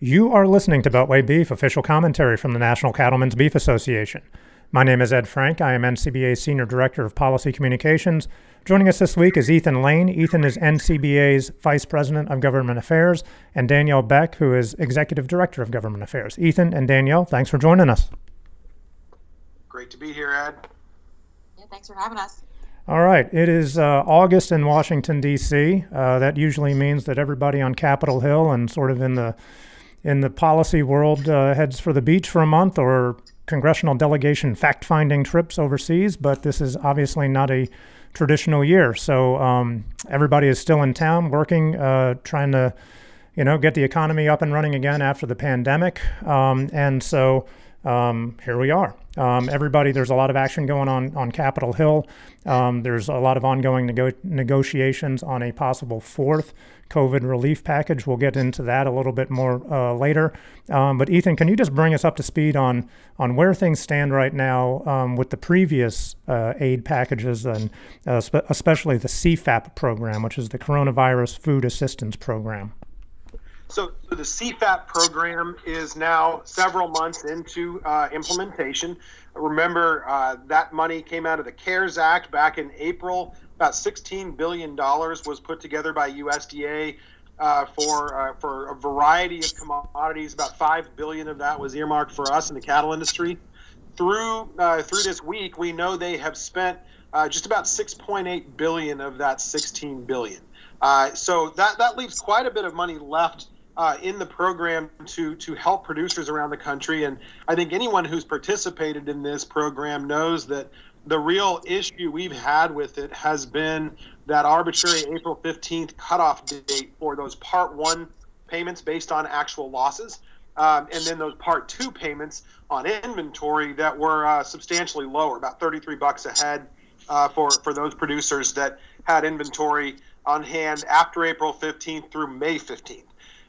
You are listening to Beltway Beef, official commentary from the National Cattlemen's Beef Association. My name is Ed Frank. I am NCBA's Senior Director of Policy Communications. Joining us this week is Ethan Lane. Ethan is NCBA's Vice President of Government Affairs, and Danielle Beck, who is Executive Director of Government Affairs. Ethan and Danielle, thanks for joining us. Great to be here, Ed. Yeah, thanks for having us. All right. It is uh, August in Washington, D.C. Uh, that usually means that everybody on Capitol Hill and sort of in the in the policy world uh, heads for the beach for a month or congressional delegation fact finding trips overseas, but this is obviously not a traditional year. So um, everybody is still in town working, uh, trying to, you know, get the economy up and running again after the pandemic. Um, and so um, here we are. Um, everybody, there's a lot of action going on on Capitol Hill. Um, there's a lot of ongoing nego- negotiations on a possible fourth COVID relief package. We'll get into that a little bit more uh, later. Um, but Ethan, can you just bring us up to speed on on where things stand right now um, with the previous uh, aid packages and uh, spe- especially the CFAP program, which is the Coronavirus Food Assistance Program? So, the CFAP program is now several months into uh, implementation. Remember, uh, that money came out of the CARES Act back in April. About $16 billion was put together by USDA uh, for uh, for a variety of commodities. About five billion of that was earmarked for us in the cattle industry. Through uh, through this week, we know they have spent uh, just about 6.8 billion of that 16 billion. so that that leaves quite a bit of money left uh, in the program to to help producers around the country. And I think anyone who's participated in this program knows that the real issue we've had with it has been that arbitrary April 15th cutoff date for those Part One payments based on actual losses. Um, and then those part two payments on inventory that were uh, substantially lower, about 33 bucks a head uh, for, for those producers that had inventory on hand after April 15th through May 15th.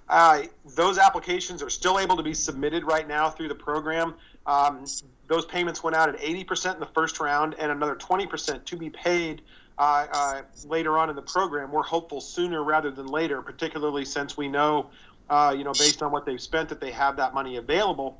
Uh, those applications are still able to be submitted right now through the program. Um, those payments went out at 80% in the first round and another 20% to be paid uh, uh, later on in the program. We're hopeful sooner rather than later, particularly since we know, uh, you know, based on what they've spent, that they have that money available.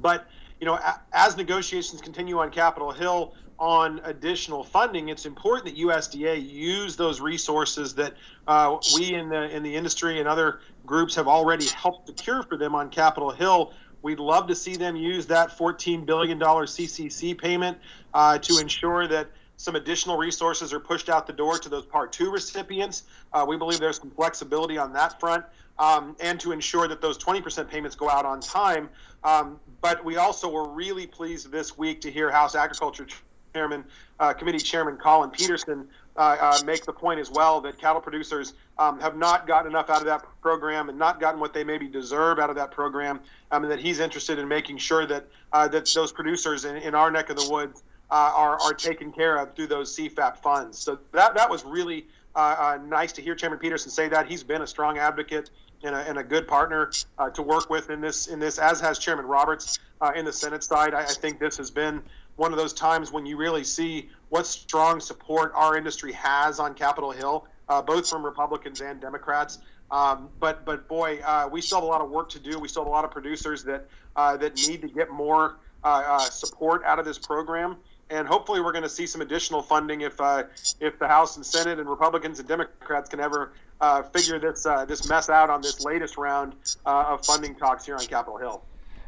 But you know, as negotiations continue on Capitol Hill, on additional funding, it's important that USDA use those resources that uh, we in the in the industry and other groups have already helped secure for them on Capitol Hill. We'd love to see them use that $14 billion CCC payment uh, to ensure that some additional resources are pushed out the door to those Part 2 recipients. Uh, we believe there's some flexibility on that front. Um, and to ensure that those 20% payments go out on time. Um, but we also were really pleased this week to hear House Agriculture Chairman, uh, Committee Chairman Collin Peterson uh, uh, make the point as well that cattle producers um, have not gotten enough out of that program and not gotten what they maybe deserve out of that program, um, and that he's interested in making sure that uh, that those producers in, in our neck of the woods uh, are are taken care of through those CFAP funds. So that that was really nice to hear Chairman Peterson say that. He's been a strong advocate and a, and a good partner uh, to work with in this in this, as has Chairman Roberts uh, in the Senate side. I, I, think this has been one of those times when you really see what strong support our industry has on Capitol Hill, uh, both from Republicans and Democrats. Um, but but boy, uh, we still have a lot of work to do. We still have a lot of producers that uh, that need to get more uh, support out of this program and hopefully we're going to see some additional funding if uh, if the House and Senate and Republicans and Democrats can ever uh, figure this uh, this mess out on this latest round uh, of funding talks here on Capitol Hill.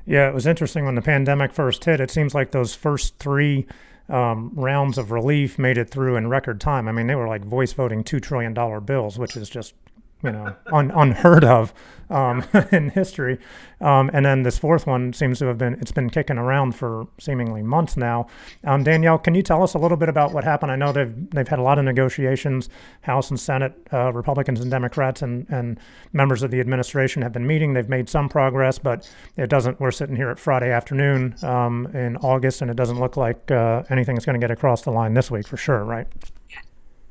Yeah, it was interesting when the pandemic first hit. It seems like those first three um, rounds of relief made it through in record time. I mean, they were like voice voting two trillion dollar bills, which is just you know un, unheard of um, in history. Um, and then this fourth one seems to have been it's been kicking around for seemingly months now. Um, Danielle, can you tell us a little bit about what happened? I know they've they've had a lot of negotiations. House and Senate uh, Republicans and Democrats and and members of the administration have been meeting. They've made some progress, but it doesn't. We're sitting here at Friday afternoon um, in August, and it doesn't look like uh, anything is going to get across the line this week for sure, right?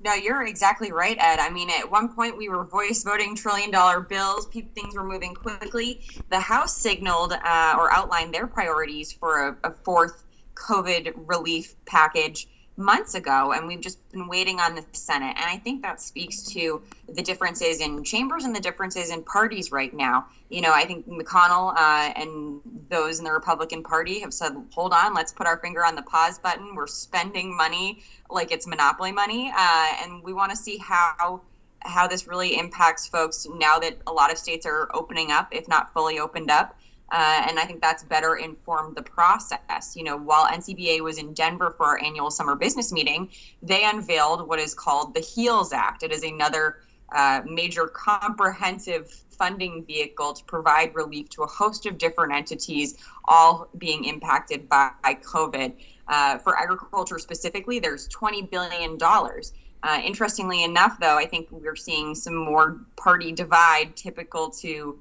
No, you're exactly right, Ed. I mean, at one point we were voice voting trillion dollar bills. Things were moving quickly. The House signaled uh, or outlined their priorities for a, a, fourth COVID relief package months ago, and we've just been waiting on the Senate. And I think that speaks to the differences in chambers and the differences in parties right now. You know, I think McConnell uh, and those in the Republican Party have said, hold on, let's put our finger on the pause button. We're spending money like it's monopoly money, uh, and we want to see how how this really impacts folks now that a lot of states are opening up, if not fully opened up. Uh, and I think that's better informed the process. You know, while NCBA was in Denver for our annual summer business meeting, they unveiled what is called the HEALS Act. It is another uh, major comprehensive funding vehicle to provide relief to a host of different entities, all being impacted by, by COVID. Uh, for agriculture specifically, there's $20 billion. Uh, interestingly enough, though, I think we're seeing some more party divide typical to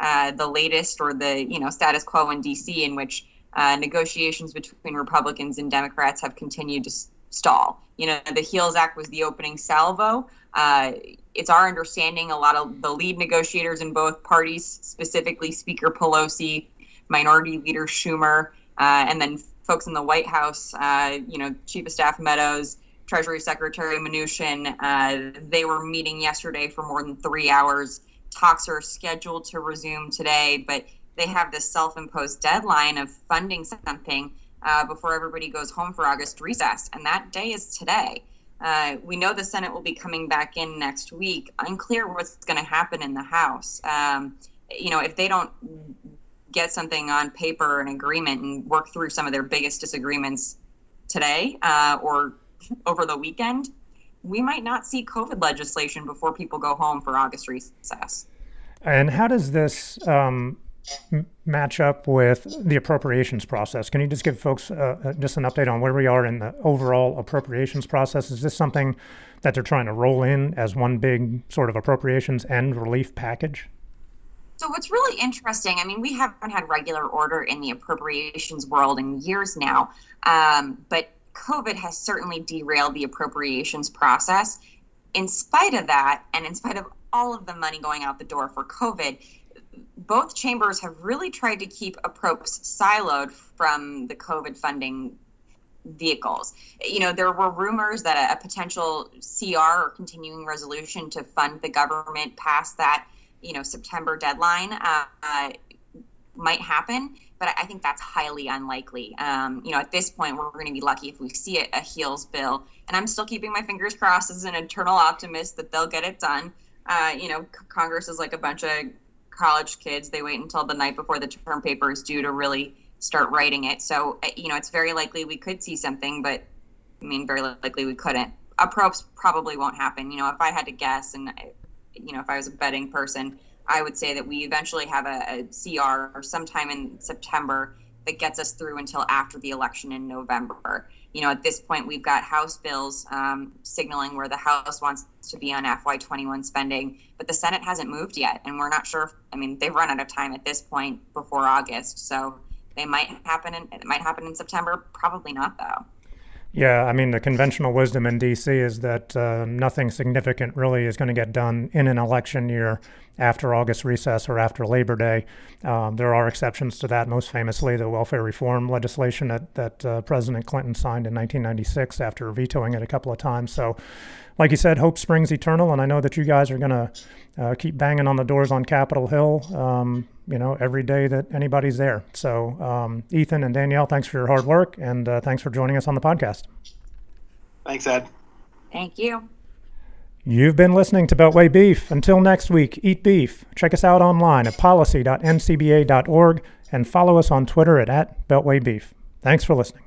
uh, the latest or the you know status quo in DC, in which uh, negotiations between Republicans and Democrats have continued to stall. You know, the HEALS Act was the opening salvo. Uh, it's our understanding a lot of the lead negotiators in both parties, specifically Speaker Pelosi, Minority Leader Schumer, uh, and then folks in the White House, uh, you know, Chief of Staff Meadows, Treasury Secretary Mnuchin, they were meeting yesterday for more than three hours talks are scheduled to resume today, but they have this self imposed deadline of funding something uh, before everybody goes home for August recess. And that day is today. Uh, we know the Senate will be coming back in next week. Unclear what's going to happen in the House. Um, you know, if they don't get something on paper, an agreement, and work through some of their biggest disagreements today uh, or over the weekend, we might not see COVID legislation before people go home for August recess. And how does this um, match up with the appropriations process? Can you just give folks uh, uh, just an update on where we are in the overall appropriations process? Is this something that they're trying to roll in as one big sort of appropriations and relief package? So what's really interesting, I mean, we haven't had regular order in the appropriations world in years now, um, but COVID has certainly derailed the appropriations process. In spite of that, and in spite of all of the money going out the door for COVID, both chambers have really tried to keep approps siloed from the COVID funding vehicles. You know, there were rumors that a, a potential CR or continuing resolution to fund the government past that, you know, September deadline uh, might happen but I think that's highly unlikely. Um, you know, at this point, we're going to be lucky if we see a, a HEALS bill, and I'm still keeping my fingers crossed as an eternal optimist that they'll get it done. Uh, you know, Congress is like a bunch of college kids; they wait until the night before the term paper is due to really start writing it. So, uh, you know, it's very likely we could see something, but I mean, very likely we couldn't. Approps probably won't happen. You know, if I had to guess, and you know, if I was a betting person I would say that we eventually have a, a CR or sometime in September that gets us through until after the election in November. You know, at this point, we've got House bills um, signaling where the House wants to be on FY21 spending, but the Senate hasn't moved yet, and we're not sure. If, I mean, they've run out of time at this point before August, so they might happen. In, it might happen in September. Probably not, though. Yeah, I mean, the conventional wisdom in D.C. is that uh, nothing significant really is going to get done in an election year after August recess or after Labor Day. Um, there are exceptions to that, most famously the welfare reform legislation that, that uh, President Clinton signed in 1996 after vetoing it a couple of times. So, like you said, hope springs eternal, and I know that you guys are going to uh, keep banging on the doors on Capitol Hill. Um, you know, every day that anybody's there. So, um, Ethan and Danielle, thanks for your hard work, and uh, thanks for joining us on the podcast. Thanks, Ed. Thank you. You've been listening to Beltway Beef. Until next week, eat beef. Check us out online at policy.ncba.org and follow us on Twitter at, at Beltway Beef. Thanks for listening.